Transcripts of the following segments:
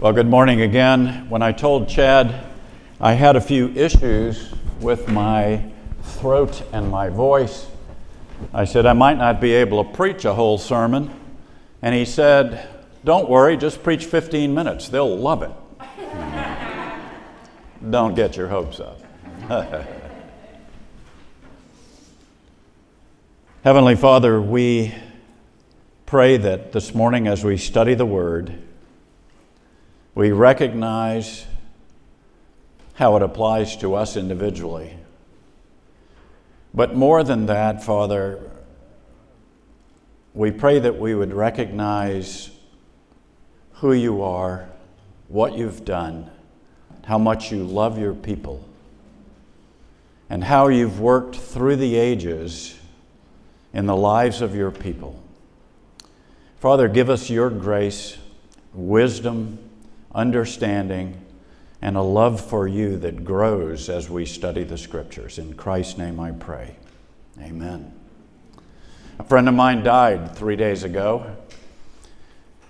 Well, good morning again. When I told Chad I had a few issues with my throat and my voice, I said I might not be able to preach a whole sermon. And he said, Don't worry, just preach 15 minutes. They'll love it. Don't get your hopes up. Heavenly Father, we pray that this morning as we study the Word, we recognize how it applies to us individually. But more than that, Father, we pray that we would recognize who you are, what you've done, how much you love your people, and how you've worked through the ages in the lives of your people. Father, give us your grace, wisdom, understanding, and a love for you that grows as we study the scriptures. In Christ's name I pray. Amen. A friend of mine died three days ago.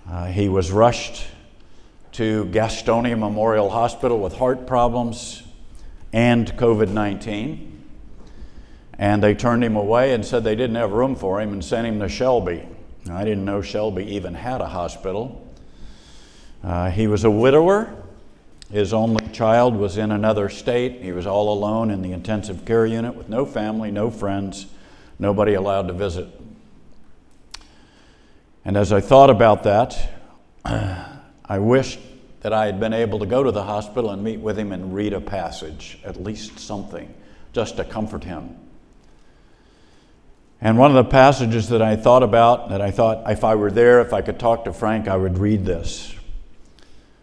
Uh, he was rushed to Gastonia Memorial Hospital with heart problems and COVID 19. And they turned him away and said they didn't have room for him and sent him to Shelby. I didn't know Shelby even had a hospital. Uh, he was a widower. His only child was in another state. He was all alone in the intensive care unit with no family, no friends, nobody allowed to visit. And as I thought about that, I wished that I had been able to go to the hospital and meet with him and read a passage, at least something, just to comfort him. And one of the passages that I thought about, that I thought if I were there, if I could talk to Frank, I would read this.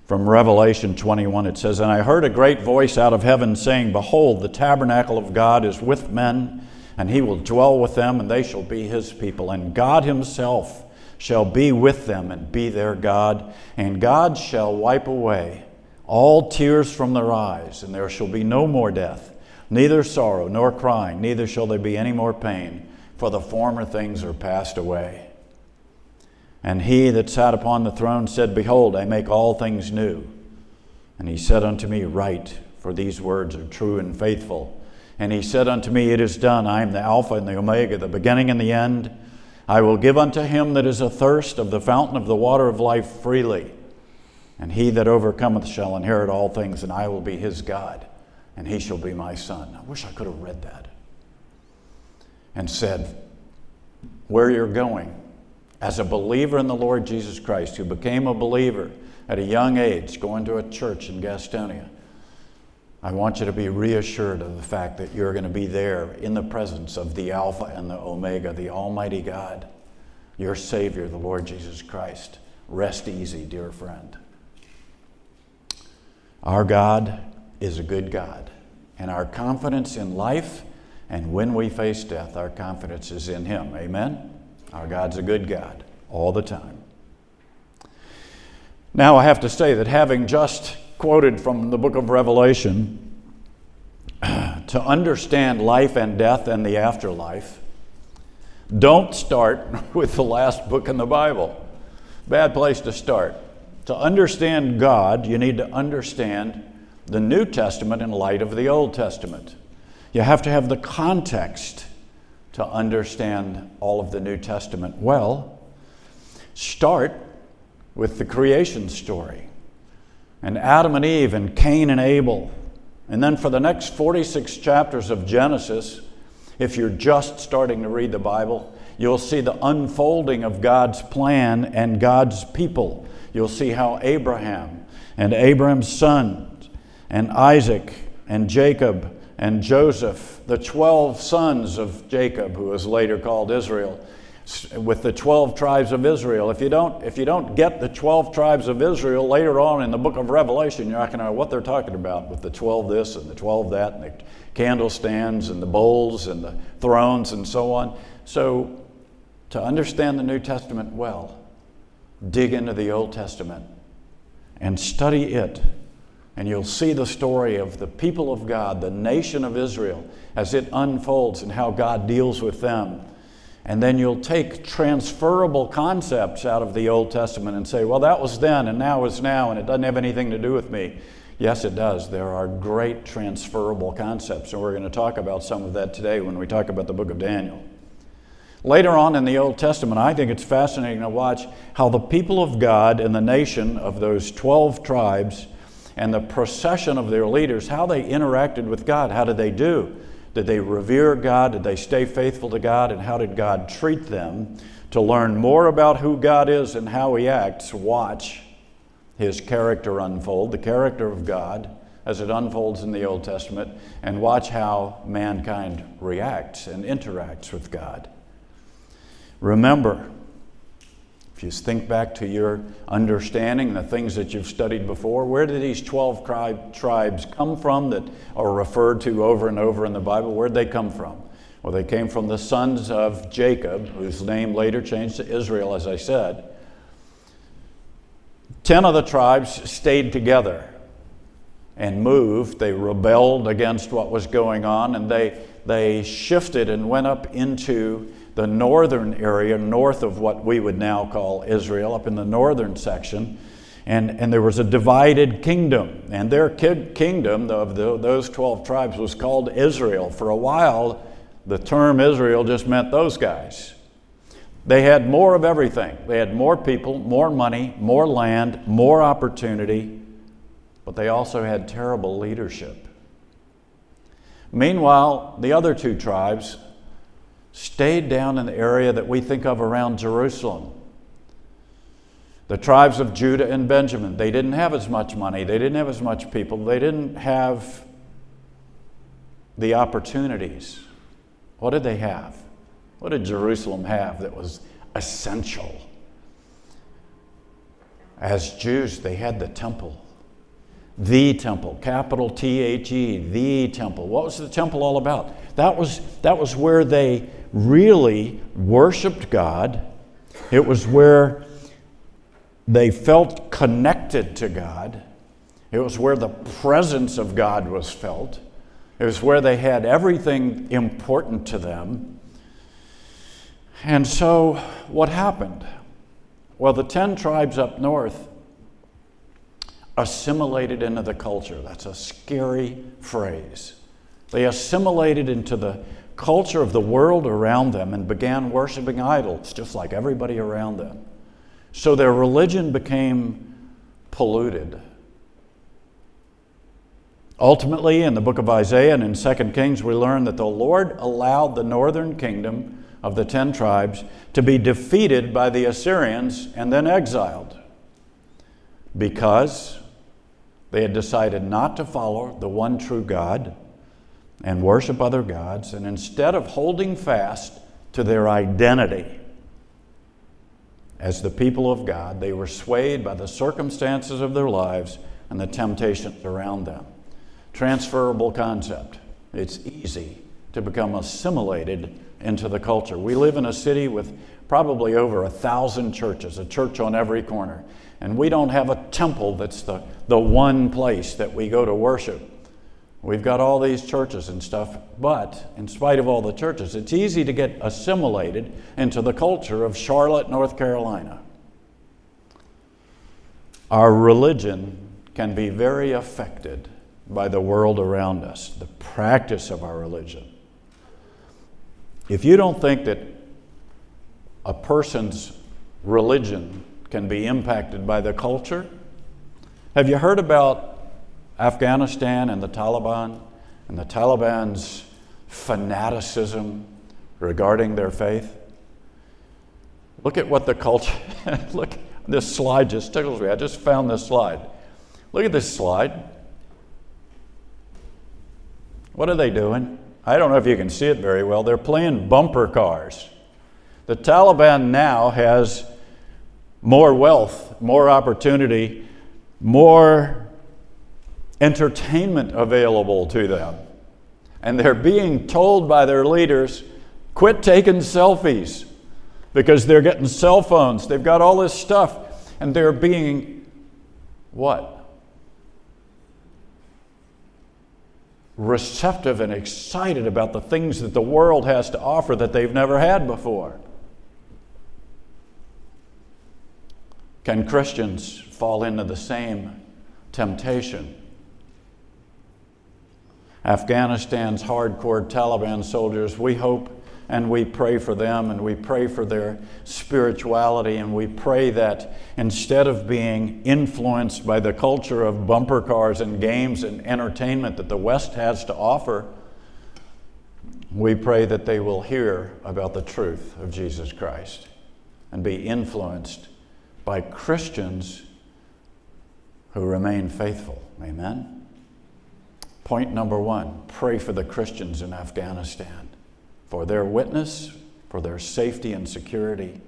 From Revelation 21, it says, And I heard a great voice out of heaven saying, Behold, the tabernacle of God is with men, and he will dwell with them, and they shall be his people. And God himself shall be with them and be their God. And God shall wipe away all tears from their eyes, and there shall be no more death, neither sorrow nor crying, neither shall there be any more pain, for the former things are passed away. And he that sat upon the throne said, Behold, I make all things new. And he said unto me, Write, for these words are true and faithful. And he said unto me, It is done. I am the Alpha and the Omega, the beginning and the end. I will give unto him that is athirst of the fountain of the water of life freely. And he that overcometh shall inherit all things, and I will be his God, and he shall be my son. I wish I could have read that and said, Where you're going as a believer in the Lord Jesus Christ, who became a believer at a young age, going to a church in Gastonia, I want you to be reassured of the fact that you're going to be there in the presence of the Alpha and the Omega, the Almighty God, your Savior, the Lord Jesus Christ. Rest easy, dear friend. Our God is a good God, and our confidence in life and when we face death, our confidence is in Him. Amen? Our God's a good God all the time. Now, I have to say that having just quoted from the book of Revelation, to understand life and death and the afterlife, don't start with the last book in the Bible. Bad place to start. To understand God, you need to understand the New Testament in light of the Old Testament. You have to have the context to understand all of the New Testament well. Start with the creation story and Adam and Eve and Cain and Abel. And then for the next 46 chapters of Genesis, if you're just starting to read the Bible, you'll see the unfolding of God's plan and God's people. You'll see how Abraham and Abraham's sons and Isaac and Jacob and Joseph, the 12 sons of Jacob, who was later called Israel, with the 12 tribes of Israel. If you don't, if you don't get the 12 tribes of Israel later on in the book of Revelation, you're not going to know what they're talking about with the 12 this and the 12 that and the candle stands and the bowls and the thrones and so on. So, to understand the New Testament well, dig into the Old Testament and study it and you'll see the story of the people of God, the nation of Israel, as it unfolds and how God deals with them. and then you'll take transferable concepts out of the Old Testament and say, well, that was then and now is now, and it doesn't have anything to do with me. Yes, it does. There are great transferable concepts, and we're going to talk about some of that today when we talk about the book of Daniel. Later on in the Old Testament, I think it's fascinating to watch how the people of God and the nation of those 12 tribes and the procession of their leaders, how they interacted with God. How did they do? Did they revere God? Did they stay faithful to God? And how did God treat them? To learn more about who God is and how He acts, watch His character unfold, the character of God as it unfolds in the Old Testament, and watch how mankind reacts and interacts with God. Remember, if you think back to your understanding, the things that you've studied before, where did these 12 tribes come from that are referred to over and over in the Bible? Where did they come from? Well, they came from the sons of Jacob, whose name later changed to Israel, as I said. Ten of the tribes stayed together and moved. They rebelled against what was going on, and they, they shifted and went up into the northern area, north of what we would now call Israel, up in the northern section. And, and there was a divided kingdom. And their ki- kingdom of the, those 12 tribes was called Israel. For a while, the term Israel just meant those guys. They had more of everything. They had more people, more money, more land, more opportunity, but they also had terrible leadership. Meanwhile, the other two tribes, stayed down in the area that we think of around Jerusalem. The tribes of Judah and Benjamin, they didn't have as much money, they didn't have as much people, they didn't have the opportunities. What did they have? What did Jerusalem have that was essential? As Jews, they had the temple. The temple, capital T H E, the temple. What was the temple all about? That was, that was where they really worshiped God. It was where they felt connected to God. It was where the presence of God was felt. It was where they had everything important to them. And so, what happened? Well, the 10 tribes up north assimilated into the culture. That's a scary phrase. They assimilated into the culture of the world around them and began worshiping idols, just like everybody around them. So their religion became polluted. Ultimately, in the book of Isaiah and in 2 Kings, we learn that the Lord allowed the northern kingdom of the ten tribes to be defeated by the Assyrians and then exiled because they had decided not to follow the one true God and worship other gods, and instead of holding fast to their identity as the people of God, they were swayed by the circumstances of their lives and the temptations around them. Transferable concept. It's easy to become assimilated into the culture. We live in a city with probably over a thousand churches, a church on every corner. And we don't have a temple that's the, the one place that we go to worship. We've got all these churches and stuff, but in spite of all the churches, it's easy to get assimilated into the culture of Charlotte, North Carolina. Our religion can be very affected by the world around us, the practice of our religion. If you don't think that a person's religion can be impacted by the culture, have you heard about Afghanistan and the Taliban and the Taliban's fanaticism regarding their faith. Look at what the culture, look, this slide just tickles me. I just found this slide. Look at this slide. What are they doing? I don't know if you can see it very well. They're playing bumper cars. The Taliban now has more wealth, more opportunity, more entertainment available to them. And they're being told by their leaders quit taking selfies because they're getting cell phones. They've got all this stuff, and they're being what? Receptive and excited about the things that the world has to offer that they've never had before. Can Christians fall into the same temptation? Afghanistan's hardcore Taliban soldiers, we hope and we pray for them and we pray for their spirituality and we pray that instead of being influenced by the culture of bumper cars and games and entertainment that the West has to offer, we pray that they will hear about the truth of Jesus Christ and be influenced by Christians who remain faithful. Amen. Point number one pray for the Christians in Afghanistan for their witness, for their safety and security,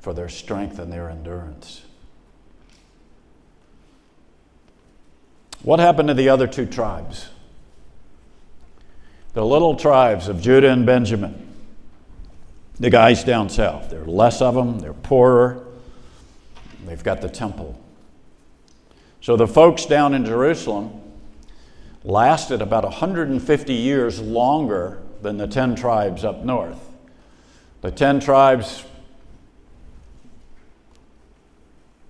for their strength and their endurance. What happened to the other two tribes? The little tribes of Judah and Benjamin, the guys down south. There are less of them, they're poorer, they've got the temple. So the folks down in Jerusalem lasted about 150 years longer than the 10 tribes up north. The 10 tribes,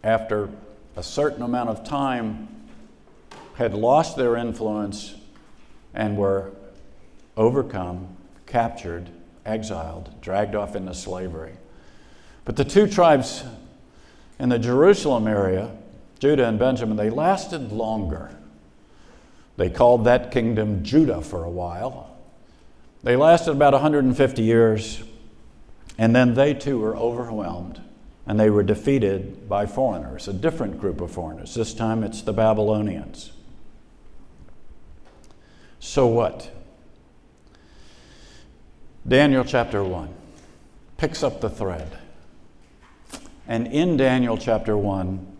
after a certain amount of time, had lost their influence and were overcome, captured, exiled, dragged off into slavery. But the two tribes in the Jerusalem area, Judah and Benjamin, they lasted longer. They called that kingdom Judah for a while. They lasted about 150 years, and then they too were overwhelmed and they were defeated by foreigners, a different group of foreigners. This time it's the Babylonians. So what? Daniel chapter 1 picks up the thread. And in Daniel chapter 1,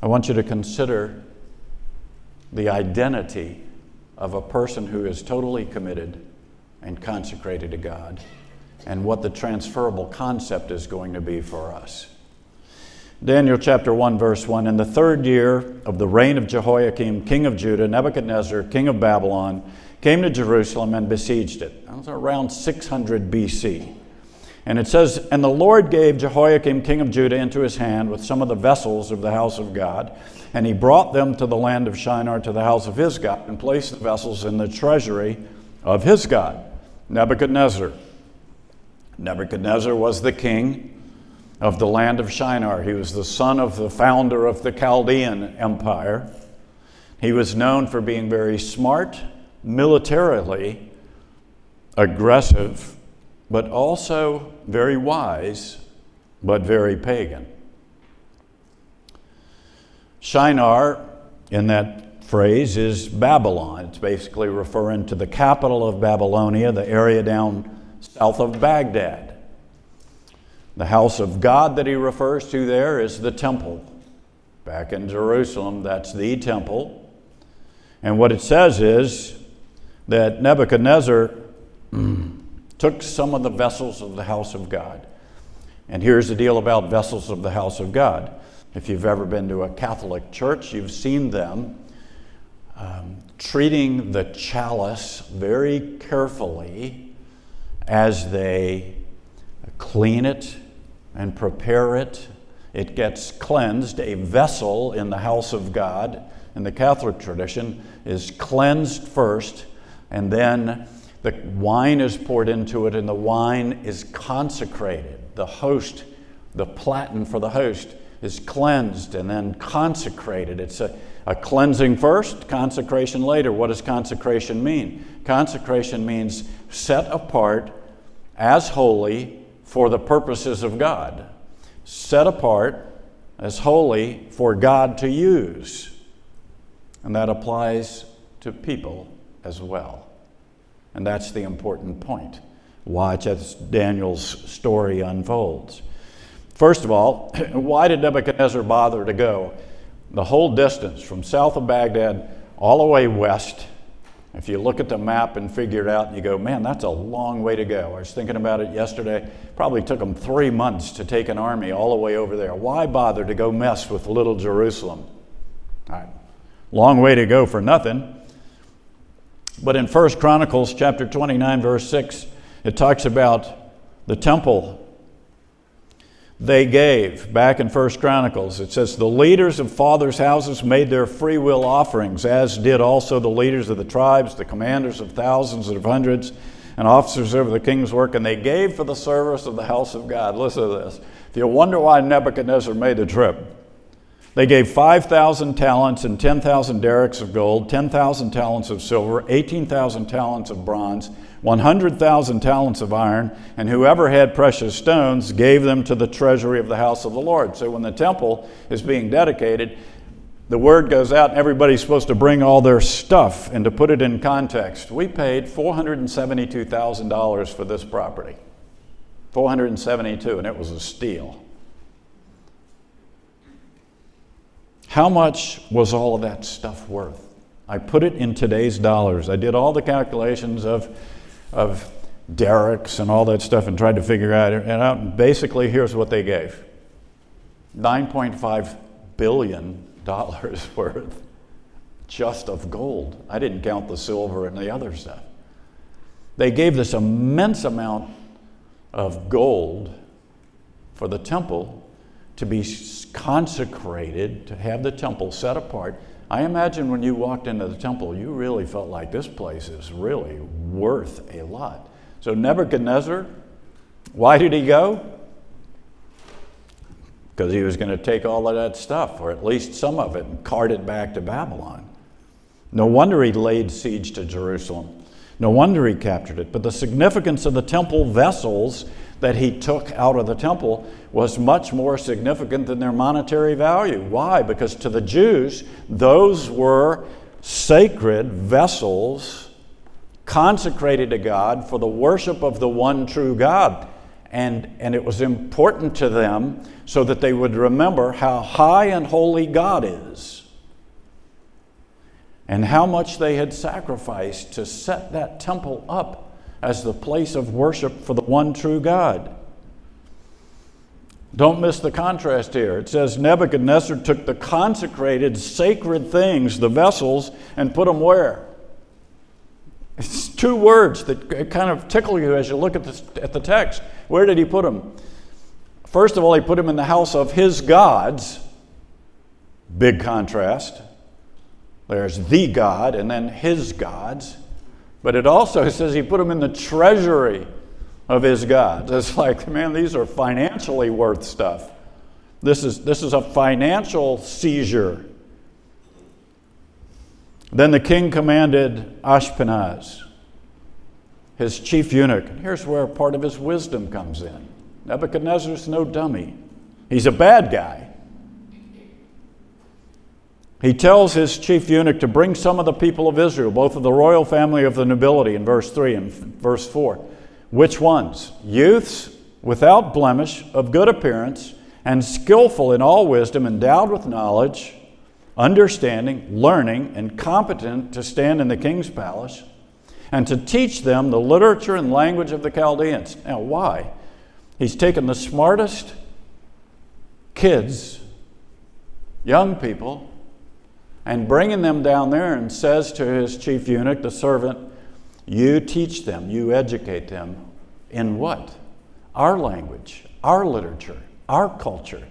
I want you to consider the identity of a person who is totally committed and consecrated to God, and what the transferable concept is going to be for us. Daniel chapter 1, verse 1 In the third year of the reign of Jehoiakim, king of Judah, Nebuchadnezzar, king of Babylon, came to Jerusalem and besieged it. That was around 600 BC. And it says, And the Lord gave Jehoiakim, king of Judah, into his hand with some of the vessels of the house of God. And he brought them to the land of Shinar, to the house of his God, and placed the vessels in the treasury of his God. Nebuchadnezzar. Nebuchadnezzar was the king of the land of Shinar. He was the son of the founder of the Chaldean Empire. He was known for being very smart, militarily aggressive, but also very wise, but very pagan. Shinar, in that phrase is Babylon. It's basically referring to the capital of Babylonia, the area down south of Baghdad. The house of God that he refers to there is the temple. Back in Jerusalem, that's the temple. And what it says is that Nebuchadnezzar took some of the vessels of the house of God. And here's the deal about vessels of the house of God. If you've ever been to a Catholic church, you've seen them um, treating the chalice very carefully as they clean it and prepare it. It gets cleansed. A vessel in the house of God, in the Catholic tradition, is cleansed first, and then the wine is poured into it, and the wine is consecrated. The host, the platen for the host, is cleansed and then consecrated. It's a a cleansing first, consecration later. What does consecration mean? Consecration means set apart as holy for the purposes of God. Set apart as holy for God to use. And that applies to people as well. And that's the important point. Watch as Daniel's story unfolds. First of all, why did Nebuchadnezzar bother to go? The whole distance from south of Baghdad all the way west. If you look at the map and figure it out, and you go, man, that's a long way to go. I was thinking about it yesterday. Probably took them three months to take an army all the way over there. Why bother to go mess with little Jerusalem? All right. Long way to go for nothing. But in 1 Chronicles chapter 29, verse 6, it talks about the temple they gave back in First Chronicles. It says, The leaders of fathers' houses made their free will offerings, as did also the leaders of the tribes, the commanders of thousands and of hundreds, and officers over the king's work, and they gave for the service of the house of God. Listen to this. If you wonder why Nebuchadnezzar made the trip, they gave 5,000 talents and 10,000 darics of gold, 10,000 talents of silver, 18,000 talents of bronze, 100,000 talents of iron, and whoever had precious stones gave them to the treasury of the house of the Lord. So when the temple is being dedicated, the word goes out and everybody's supposed to bring all their stuff. And to put it in context, we paid $472,000 for this property. 472 and it was a steal. How much was all of that stuff worth? I put it in today's dollars. I did all the calculations of, of darics and all that stuff and tried to figure out. And out, basically, here's what they gave $9.5 billion worth just of gold. I didn't count the silver and the other stuff. They gave this immense amount of gold for the temple to be consecrated, to have the temple set apart. I imagine when you walked into the temple, you really felt like this place is really worth a lot. So, Nebuchadnezzar, why did he go? Because he was going to take all of that stuff, or at least some of it, and cart it back to Babylon. No wonder he laid siege to Jerusalem. No wonder he captured it. But the significance of the temple vessels that he took out of the temple was much more significant than their monetary value. Why? Because to the Jews, those were sacred vessels consecrated to God for the worship of the one true God. And, and it was important to them so that they would remember how high and holy God is and how much they had sacrificed to set that temple up as the place of worship for the one true God. Don't miss the contrast here. It says Nebuchadnezzar took the consecrated, sacred things, the vessels, and put them where? It's two words that kind of tickle you as you look at the, at the text. Where did he put them? First of all, he put them in the house of his gods. Big contrast. There's the God and then his gods. But it also says he put them in the treasury of his gods. It's like, man, these are financially worth stuff. This is, this is a financial seizure. Then the king commanded Ashpenaz, his chief eunuch. Here's where part of his wisdom comes in. Nebuchadnezzar's no dummy, he's a bad guy. He tells his chief eunuch to bring some of the people of Israel, both of the royal family of the nobility in verse 3 and verse 4. Which ones? Youths without blemish, of good appearance, and skillful in all wisdom, endowed with knowledge, understanding, learning, and competent to stand in the king's palace, and to teach them the literature and language of the Chaldeans. Now, why? He's taken the smartest kids, young people, and bringing them down there and says to his chief eunuch, the servant, You teach them, you educate them in what? Our language, our literature, our culture.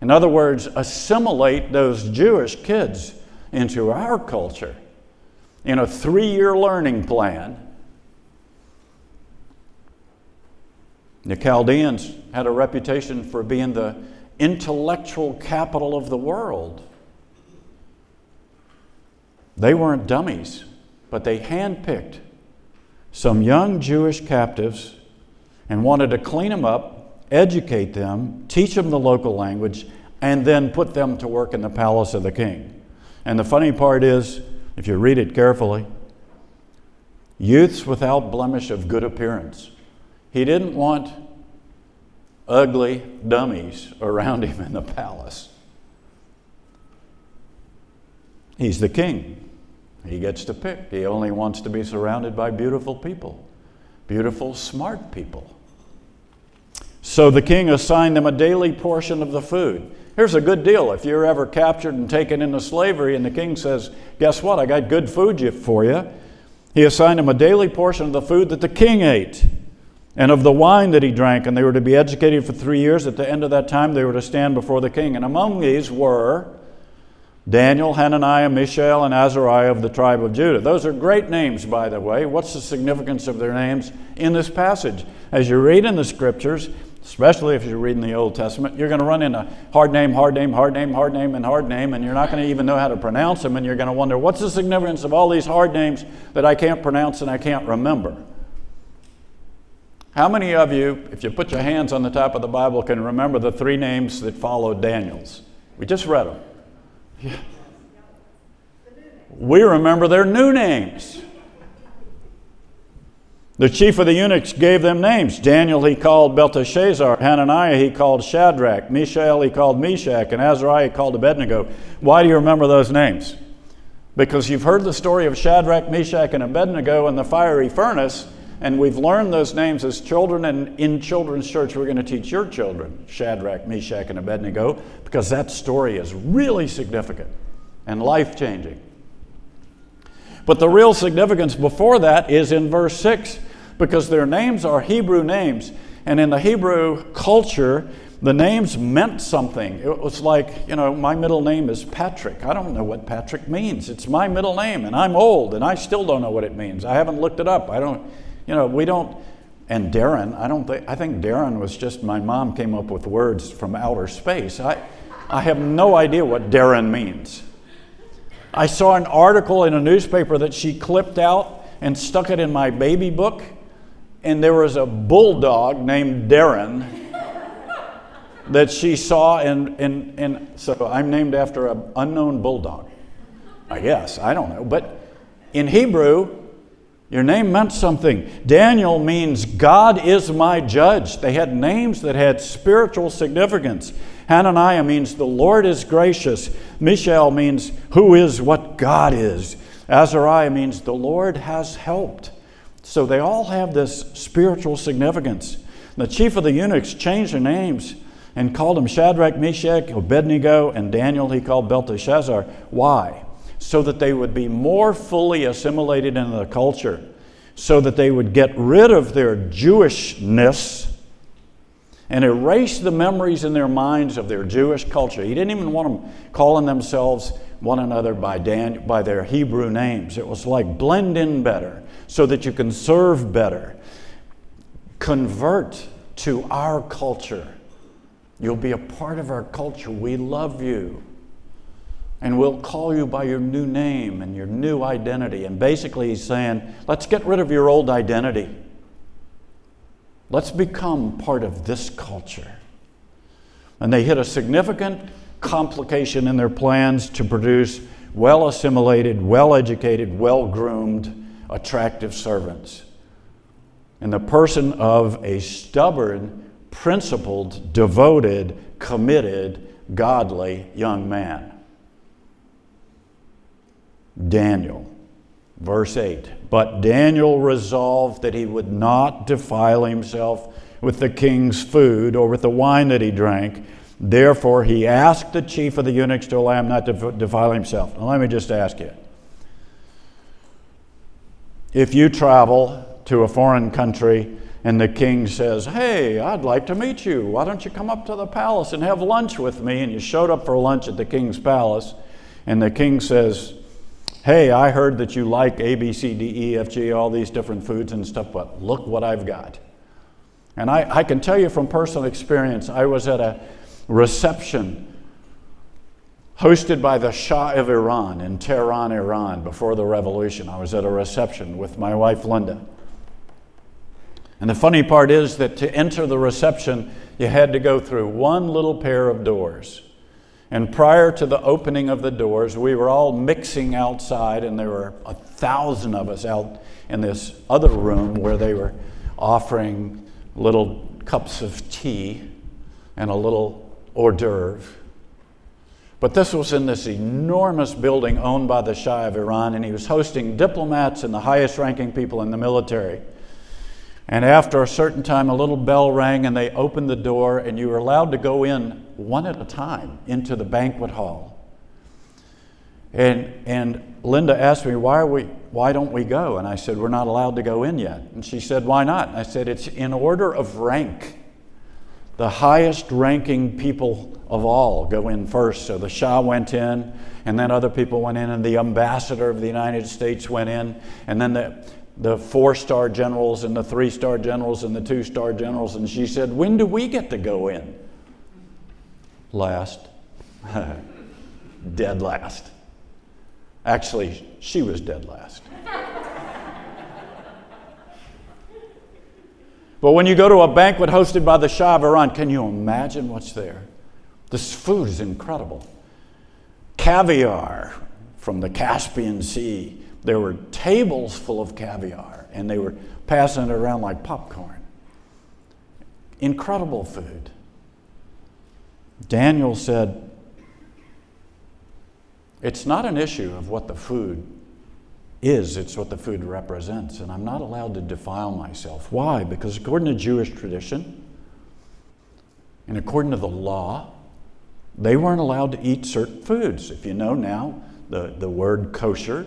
In other words, assimilate those Jewish kids into our culture in a three year learning plan. The Chaldeans had a reputation for being the intellectual capital of the world. They weren't dummies, but they handpicked some young Jewish captives and wanted to clean them up, educate them, teach them the local language, and then put them to work in the palace of the king. And the funny part is, if you read it carefully, youths without blemish of good appearance. He didn't want ugly dummies around him in the palace. He's the king. He gets to pick. He only wants to be surrounded by beautiful people, beautiful, smart people. So the king assigned them a daily portion of the food. Here's a good deal. If you're ever captured and taken into slavery, and the king says, Guess what? I got good food for you. He assigned them a daily portion of the food that the king ate and of the wine that he drank, and they were to be educated for three years. At the end of that time, they were to stand before the king. And among these were Daniel, Hananiah, Mishael, and Azariah of the tribe of Judah. Those are great names, by the way. What's the significance of their names in this passage? As you read in the scriptures, especially if you're reading the Old Testament, you're going to run into hard name, hard name, hard name, hard name, and hard name, and you're not going to even know how to pronounce them, and you're going to wonder, what's the significance of all these hard names that I can't pronounce and I can't remember? How many of you, if you put your hands on the top of the Bible, can remember the three names that followed Daniel's? We just read them. Yeah. We remember their new names. The chief of the eunuchs gave them names. Daniel he called Belteshazzar, Hananiah he called Shadrach, Mishael he called Meshach, and Azariah he called Abednego. Why do you remember those names? Because you've heard the story of Shadrach, Meshach, and Abednego in the fiery furnace, and we've learned those names as children, and in children's church we're going to teach your children Shadrach, Meshach, and Abednego, because that story is really significant and life changing. But the real significance before that is in verse 6 because their names are Hebrew names. And in the Hebrew culture, the names meant something. It was like, you know, my middle name is Patrick. I don't know what Patrick means. It's my middle name, and I'm old, and I still don't know what it means. I haven't looked it up. I don't, you know, we don't. And Darren, I don't think, I think Darren was just my mom came up with words from outer space. I, I have no idea what Darren means. I saw an article in a newspaper that she clipped out and stuck it in my baby book and there was a bulldog named Darren that she saw, and, and, and so I'm named after an unknown bulldog. I guess, I don't know. But in Hebrew, your name meant something. Daniel means God is my judge. They had names that had spiritual significance. Hananiah means the Lord is gracious. Mishael means who is what God is. Azariah means the Lord has helped. So they all have this spiritual significance. The chief of the eunuchs changed their names and called them Shadrach, Meshach, Abednego, and Daniel he called Belteshazzar. Why? So that they would be more fully assimilated into the culture, so that they would get rid of their Jewishness and erase the memories in their minds of their Jewish culture. He didn't even want them calling themselves one another by, Dan, by their Hebrew names. It was like blend in better so that you can serve better. Convert to our culture. You'll be a part of our culture. We love you. And we'll call you by your new name and your new identity. And basically, he's saying, let's get rid of your old identity. Let's become part of this culture. And they hit a significant complication in their plans to produce well assimilated, well educated, well groomed attractive servants. In the person of a stubborn, principled, devoted, committed, godly young man. Daniel, verse 8. But Daniel resolved that he would not defile himself with the king's food or with the wine that he drank. Therefore, he asked the chief of the eunuchs to allow him not to defile himself. Now, let me just ask you if you travel to a foreign country and the king says, Hey, I'd like to meet you. Why don't you come up to the palace and have lunch with me? And you showed up for lunch at the king's palace, and the king says, Hey, I heard that you like A, B, C, D, E, F, G, all these different foods and stuff, but look what I've got. And I, I can tell you from personal experience, I was at a reception hosted by the Shah of Iran in Tehran, Iran, before the revolution. I was at a reception with my wife, Linda. And the funny part is that to enter the reception, you had to go through one little pair of doors. And prior to the opening of the doors, we were all mixing outside, and there were a thousand of us out in this other room where they were offering little cups of tea and a little hors d'oeuvre. But this was in this enormous building owned by the Shah of Iran, and he was hosting diplomats and the highest ranking people in the military. And after a certain time, a little bell rang, and they opened the door, and you were allowed to go in one at a time into the banquet hall. And, and Linda asked me, why, are we, why don't we go? And I said, We're not allowed to go in yet. And she said, Why not? And I said, It's in order of rank. The highest ranking people of all go in first. So the Shah went in, and then other people went in, and the ambassador of the United States went in, and then the, the four star generals, and the three star generals, and the two star generals. And she said, When do we get to go in? Last. Dead last. Actually, she was dead last. but when you go to a banquet hosted by the Shah of Iran, can you imagine what's there? This food is incredible. Caviar from the Caspian Sea. There were tables full of caviar, and they were passing it around like popcorn. Incredible food. Daniel said, it's not an issue of what the food is, it's what the food represents. And I'm not allowed to defile myself. Why? Because according to Jewish tradition and according to the law, they weren't allowed to eat certain foods. If you know now the, the word kosher,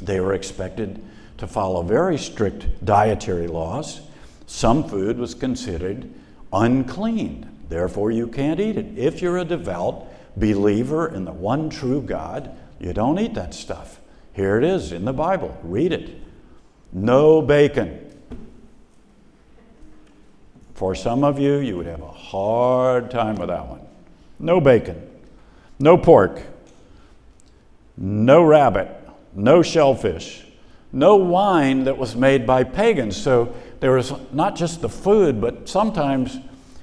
they were expected to follow very strict dietary laws. Some food was considered unclean, therefore, you can't eat it. If you're a devout believer in the one true God, you don't eat that stuff. Here it is in the Bible. Read it. No bacon. For some of you, you would have a hard time with that one. No bacon. No pork. No rabbit. No shellfish. No wine that was made by pagans. So there was not just the food, but sometimes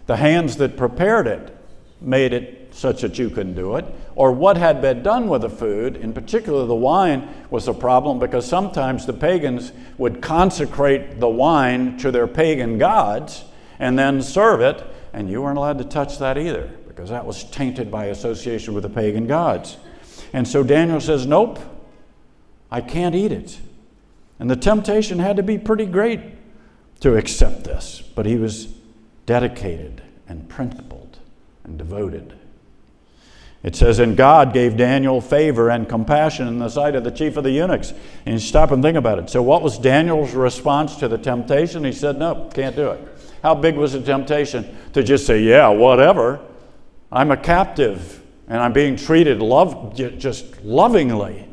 the hands that prepared it made it such that you couldn't do it, or what had been done with the food. In particular, the wine was a problem because sometimes the pagans would consecrate the wine to their pagan gods and then serve it, and you weren't allowed to touch that either because that was tainted by association with the pagan gods. And so Daniel says, Nope, I can't eat it. And the temptation had to be pretty great to accept this, but he was dedicated and principled and devoted. It says, And God gave Daniel favor and compassion in the sight of the chief of the eunuchs. And stop and think about it. So, what was Daniel's response to the temptation? He said, No, can't do it. How big was the temptation? To just say, Yeah, whatever. I'm a captive and I'm being treated love, just lovingly.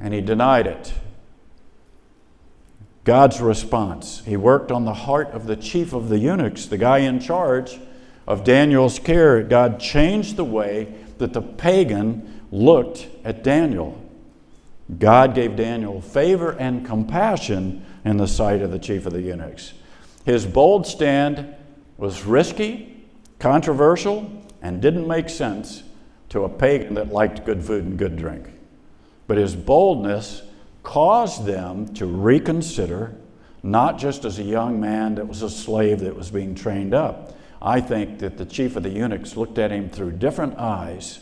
And he denied it. God's response. He worked on the heart of the chief of the eunuchs, the guy in charge of Daniel's care, God changed the way that the pagan looked at Daniel. God gave Daniel favor and compassion in the sight of the chief of the eunuchs. His bold stand was risky, controversial, and didn't make sense to a pagan that liked good food and good drink. But his boldness caused them to reconsider, not just as a young man that was a slave that was being trained up, I think that the chief of the eunuchs looked at him through different eyes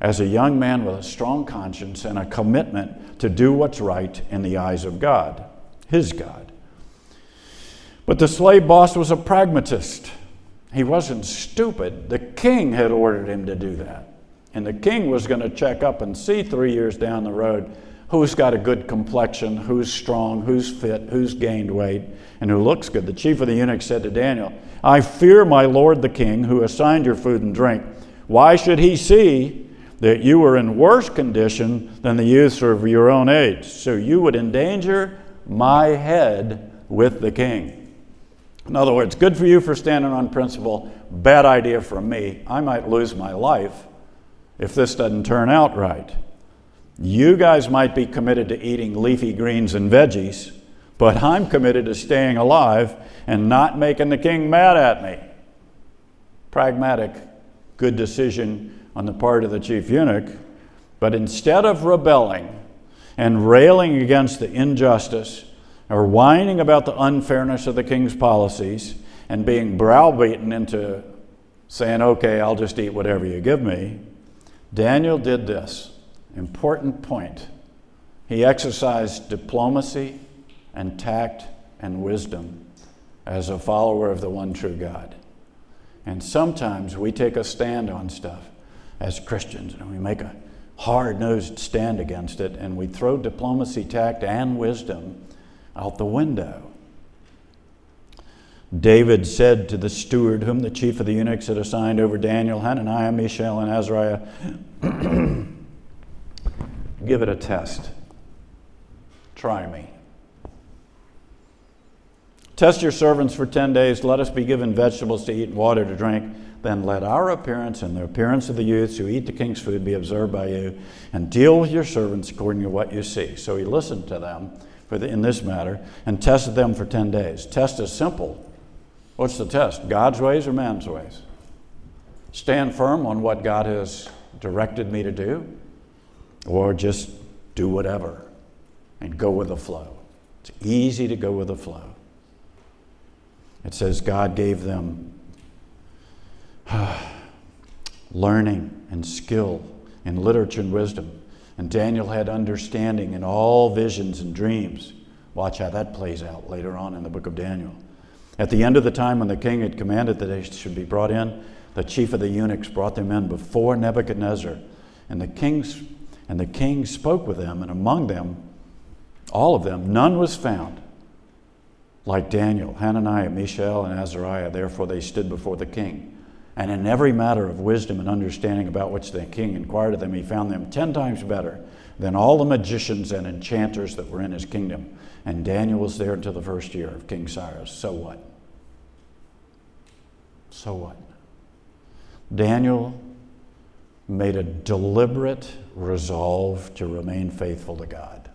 as a young man with a strong conscience and a commitment to do what's right in the eyes of God, his God. But the slave boss was a pragmatist. He wasn't stupid. The king had ordered him to do that. And the king was going to check up and see three years down the road who's got a good complexion, who's strong, who's fit, who's gained weight, and who looks good. The chief of the eunuchs said to Daniel, I fear my lord the king, who assigned your food and drink. Why should he see that you are in worse condition than the youths of your own age? So you would endanger my head with the king. In other words, good for you for standing on principle, bad idea for me. I might lose my life if this doesn't turn out right. You guys might be committed to eating leafy greens and veggies, but I'm committed to staying alive and not making the king mad at me. Pragmatic, good decision on the part of the chief eunuch. But instead of rebelling and railing against the injustice or whining about the unfairness of the king's policies and being browbeaten into saying, okay, I'll just eat whatever you give me, Daniel did this important point. He exercised diplomacy and tact and wisdom as a follower of the one true God. And sometimes we take a stand on stuff as Christians, and we make a hard nosed stand against it, and we throw diplomacy, tact, and wisdom out the window. David said to the steward, whom the chief of the eunuchs had assigned over Daniel, Hananiah, Mishael, and Azariah, Give it a test. Try me. Test your servants for 10 days. Let us be given vegetables to eat and water to drink. Then let our appearance and the appearance of the youths who eat the king's food be observed by you, and deal with your servants according to what you see. So he listened to them for the, in this matter and tested them for 10 days. Test is simple. What's the test? God's ways or man's ways? Stand firm on what God has directed me to do, or just do whatever and go with the flow. It's easy to go with the flow. It says God gave them learning and skill in literature and wisdom. And Daniel had understanding in all visions and dreams. Watch how that plays out later on in the book of Daniel. At the end of the time when the king had commanded that they should be brought in, the chief of the eunuchs brought them in before Nebuchadnezzar. And the kings and the king spoke with them, and among them, all of them, none was found like Daniel, Hananiah, Mishael, and Azariah. Therefore they stood before the king. And in every matter of wisdom and understanding about which the king inquired of them, he found them ten times better than all the magicians and enchanters that were in his kingdom. And Daniel was there until the first year of King Cyrus. So what? So what? Daniel made a deliberate resolve to remain faithful to God.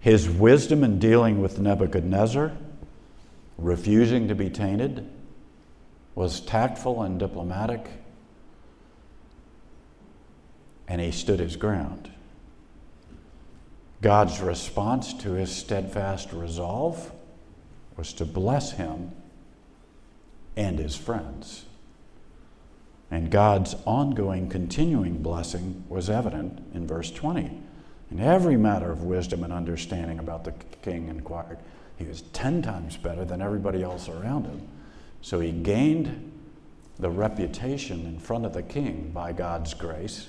His wisdom in dealing with Nebuchadnezzar, refusing to be tainted, was tactful and diplomatic, and he stood his ground. God's response to his steadfast resolve was to bless him and his friends. And God's ongoing, continuing blessing was evident in verse 20. In every matter of wisdom and understanding about the king inquired. He was 10 times better than everybody else around him. So he gained the reputation in front of the king by God's grace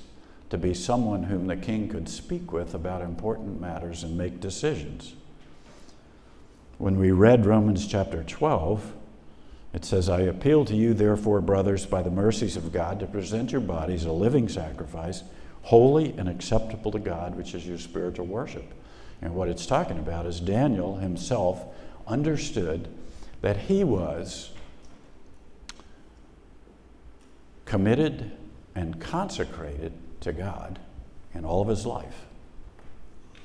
to be someone whom the king could speak with about important matters and make decisions. When we read Romans chapter 12, it says, I appeal to you, therefore, brothers, by the mercies of God, to present your bodies a living sacrifice, holy and acceptable to God, which is your spiritual worship. And what it's talking about is Daniel himself understood that he was committed and consecrated to God in all of his life.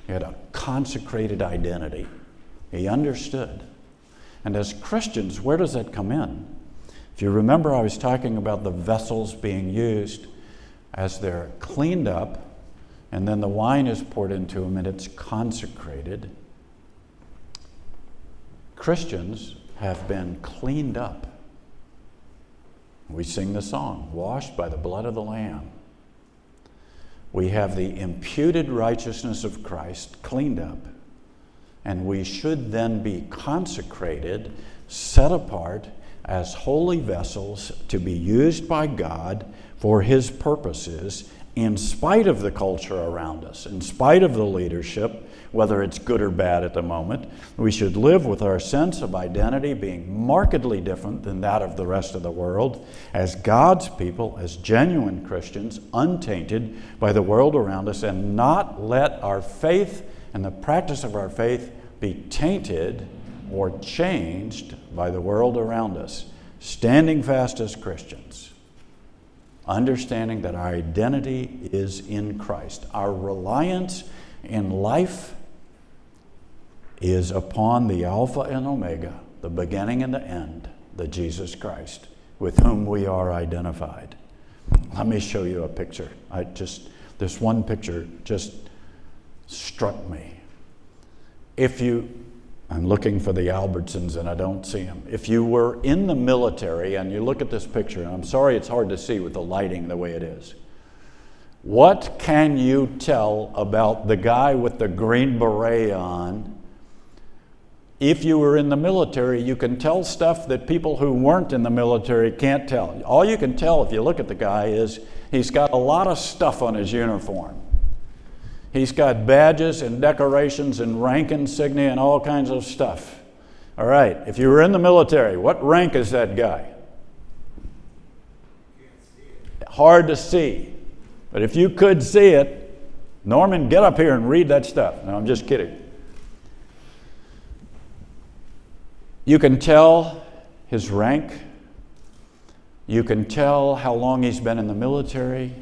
He had a consecrated identity. He understood. And as Christians, where does that come in? If you remember, I was talking about the vessels being used as they're cleaned up, and then the wine is poured into them and it's consecrated. Christians have been cleaned up. We sing the song, washed by the blood of the Lamb we have the imputed righteousness of Christ cleaned up, and we should then be consecrated, set apart as holy vessels to be used by God for His purposes in spite of the culture around us, in spite of the leadership, whether it's good or bad at the moment. We should live with our sense of identity being markedly different than that of the rest of the world, as God's people, as genuine Christians, untainted by the world around us, and not let our faith and the practice of our faith be tainted or changed by the world around us, standing fast as Christians understanding that our identity is in Christ. Our reliance in life is upon the Alpha and Omega, the beginning and the end, the Jesus Christ, with whom we are identified. Let me show you a picture. I just this one picture just struck me. If you I'm looking for the Albertsons and I don't see them. If you were in the military and you look at this picture, and I'm sorry it's hard to see with the lighting the way it is, what can you tell about the guy with the green beret on if you were in the military, you can tell stuff that people who weren't in the military can't tell. All you can tell if you look at the guy is he's got a lot of stuff on his uniform. He's got badges and decorations and rank insignia and all kinds of stuff. All right, if you were in the military, what rank is that guy? Hard to see. But if you could see it, Norman, get up here and read that stuff. No, I'm just kidding. You can tell his rank. You can tell how long he's been in the military.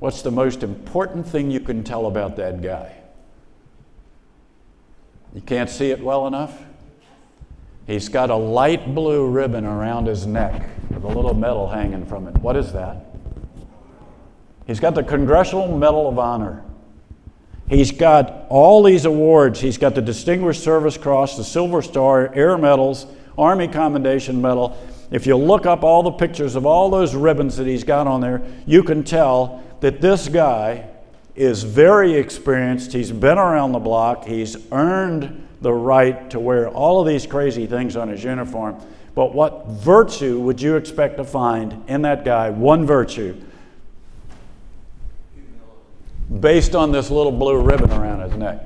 What's the most important thing you can tell about that guy? You can't see it well enough? He's got a light blue ribbon around his neck with a little medal hanging from it. What is that? He's got the Congressional Medal of Honor. He's got all these awards. He's got the Distinguished Service Cross, the Silver Star, Air Medals, Army Commendation Medal. If you look up all the pictures of all those ribbons that he's got on there, you can tell that this guy is very experienced. He's been around the block. He's earned the right to wear all of these crazy things on his uniform. But what virtue would you expect to find in that guy? One virtue based on this little blue ribbon around his neck.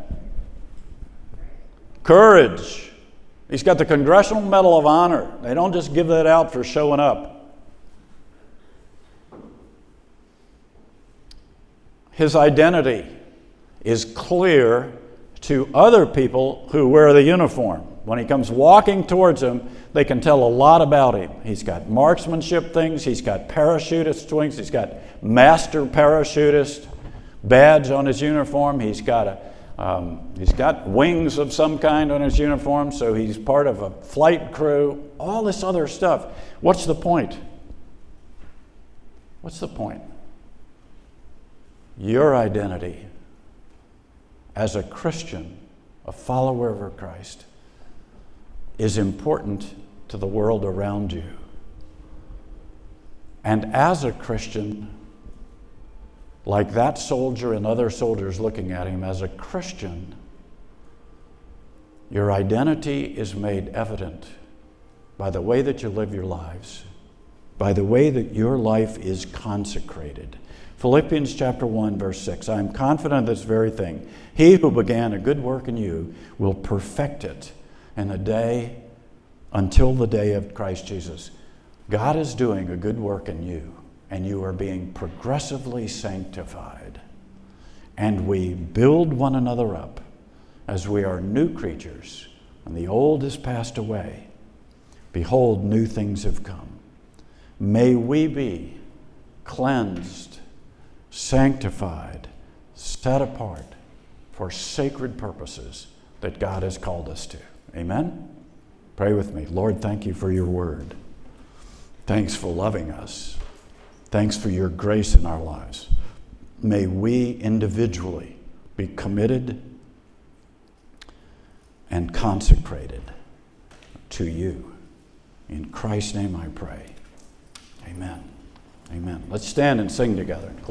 Courage. He's got the Congressional Medal of Honor. They don't just give that out for showing up. His identity is clear to other people who wear the uniform. When he comes walking towards them, they can tell a lot about him. He's got marksmanship things, he's got parachutist wings, he's got master parachutist badge on his uniform. He's got a um, he's got wings of some kind on his uniform, so he's part of a flight crew. All this other stuff. What's the point? What's the point? Your identity as a Christian, a follower of Christ, is important to the world around you. And as a Christian, like that soldier and other soldiers looking at him as a Christian, your identity is made evident by the way that you live your lives, by the way that your life is consecrated. Philippians chapter 1 verse 6 I am confident of this very thing. He who began a good work in you will perfect it in the day until the day of Christ Jesus. God is doing a good work in you and you are being progressively sanctified. And we build one another up as we are new creatures, and the old is passed away. Behold, new things have come. May we be cleansed, sanctified, set apart for sacred purposes that God has called us to. Amen? Pray with me. Lord, thank you for your word. Thanks for loving us. Thanks for your grace in our lives. May we individually be committed and consecrated to you. In Christ's name I pray. Amen. Amen. Let's stand and sing together.